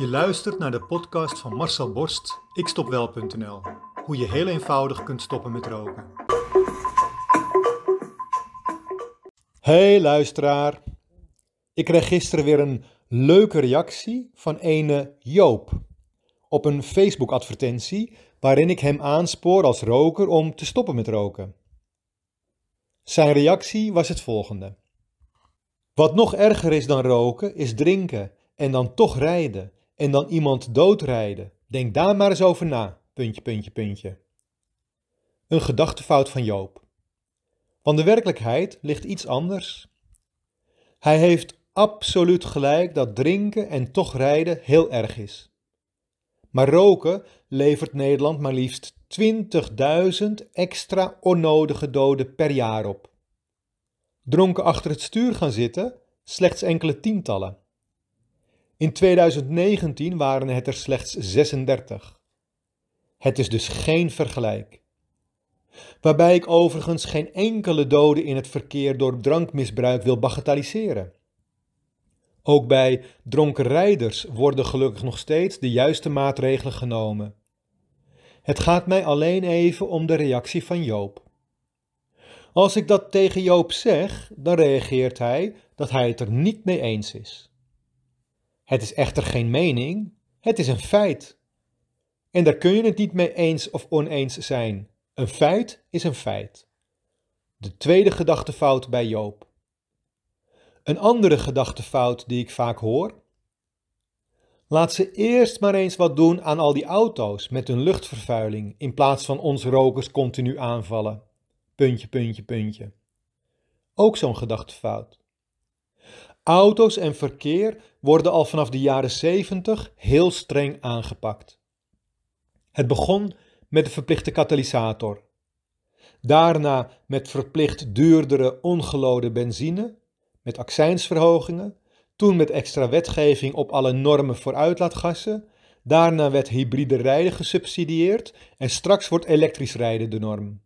Je luistert naar de podcast van Marcel Borst, ikstopwel.nl. Hoe je heel eenvoudig kunt stoppen met roken. Hey luisteraar. Ik kreeg gisteren weer een leuke reactie van ene Joop op een Facebook advertentie waarin ik hem aanspoor als roker om te stoppen met roken. Zijn reactie was het volgende. Wat nog erger is dan roken, is drinken en dan toch rijden en dan iemand doodrijden. Denk daar maar eens over na. Puntje, puntje, puntje. Een gedachtefout van Joop. Want de werkelijkheid ligt iets anders. Hij heeft absoluut gelijk dat drinken en toch rijden heel erg is. Maar roken levert Nederland maar liefst 20.000 extra onnodige doden per jaar op. Dronken achter het stuur gaan zitten, slechts enkele tientallen. In 2019 waren het er slechts 36. Het is dus geen vergelijk. Waarbij ik overigens geen enkele dode in het verkeer door drankmisbruik wil bagatelliseren. Ook bij dronken rijders worden gelukkig nog steeds de juiste maatregelen genomen. Het gaat mij alleen even om de reactie van Joop. Als ik dat tegen Joop zeg, dan reageert hij dat hij het er niet mee eens is. Het is echter geen mening, het is een feit. En daar kun je het niet mee eens of oneens zijn. Een feit is een feit. De tweede gedachtefout bij Joop. Een andere gedachtefout die ik vaak hoor. Laat ze eerst maar eens wat doen aan al die auto's met hun luchtvervuiling in plaats van ons rokers continu aanvallen. Puntje, puntje, puntje. Ook zo'n gedachtefout. Auto's en verkeer worden al vanaf de jaren 70 heel streng aangepakt. Het begon met de verplichte katalysator. Daarna met verplicht duurdere ongelode benzine, met accijnsverhogingen, toen met extra wetgeving op alle normen voor uitlaatgassen, daarna werd hybride rijden gesubsidieerd en straks wordt elektrisch rijden de norm.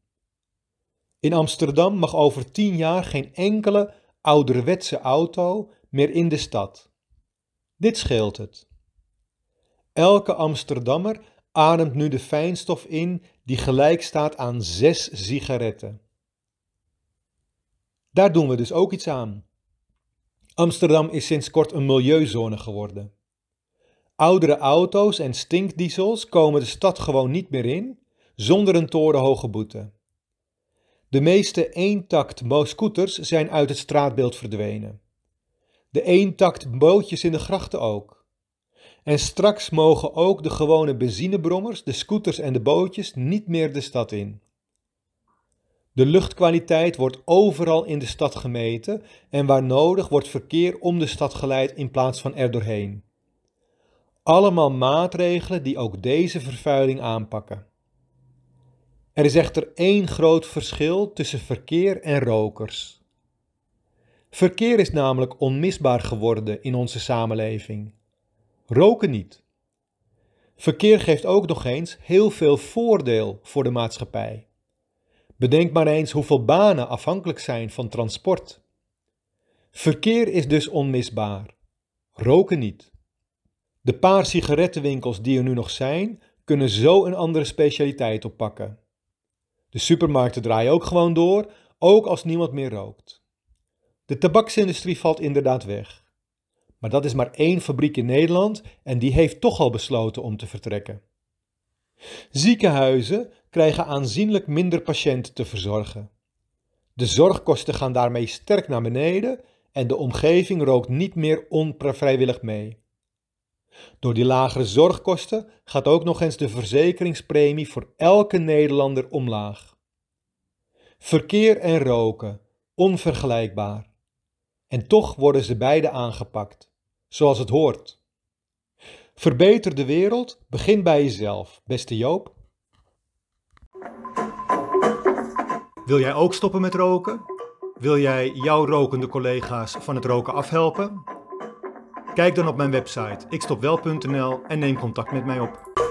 In Amsterdam mag over tien jaar geen enkele ouderwetse auto meer in de stad. Dit scheelt het. Elke Amsterdammer ademt nu de fijnstof in die gelijk staat aan zes sigaretten. Daar doen we dus ook iets aan. Amsterdam is sinds kort een milieuzone geworden. Oudere auto's en stinkdiesels komen de stad gewoon niet meer in zonder een torenhoge boete. De meeste eentakt scooters zijn uit het straatbeeld verdwenen. De eentakt bootjes in de grachten ook. En straks mogen ook de gewone benzinebrommers, de scooters en de bootjes niet meer de stad in. De luchtkwaliteit wordt overal in de stad gemeten en waar nodig wordt verkeer om de stad geleid in plaats van er doorheen. Allemaal maatregelen die ook deze vervuiling aanpakken. Er is echter één groot verschil tussen verkeer en rokers. Verkeer is namelijk onmisbaar geworden in onze samenleving. Roken niet. Verkeer geeft ook nog eens heel veel voordeel voor de maatschappij. Bedenk maar eens hoeveel banen afhankelijk zijn van transport. Verkeer is dus onmisbaar. Roken niet. De paar sigarettenwinkels die er nu nog zijn, kunnen zo een andere specialiteit oppakken. De supermarkten draaien ook gewoon door, ook als niemand meer rookt. De tabaksindustrie valt inderdaad weg. Maar dat is maar één fabriek in Nederland en die heeft toch al besloten om te vertrekken. Ziekenhuizen krijgen aanzienlijk minder patiënten te verzorgen. De zorgkosten gaan daarmee sterk naar beneden en de omgeving rookt niet meer onvrijwillig mee. Door die lagere zorgkosten gaat ook nog eens de verzekeringspremie voor elke Nederlander omlaag. Verkeer en roken, onvergelijkbaar. En toch worden ze beide aangepakt, zoals het hoort. Verbeter de wereld, begin bij jezelf, beste Joop. Wil jij ook stoppen met roken? Wil jij jouw rokende collega's van het roken afhelpen? Kijk dan op mijn website ikstopwel.nl en neem contact met mij op.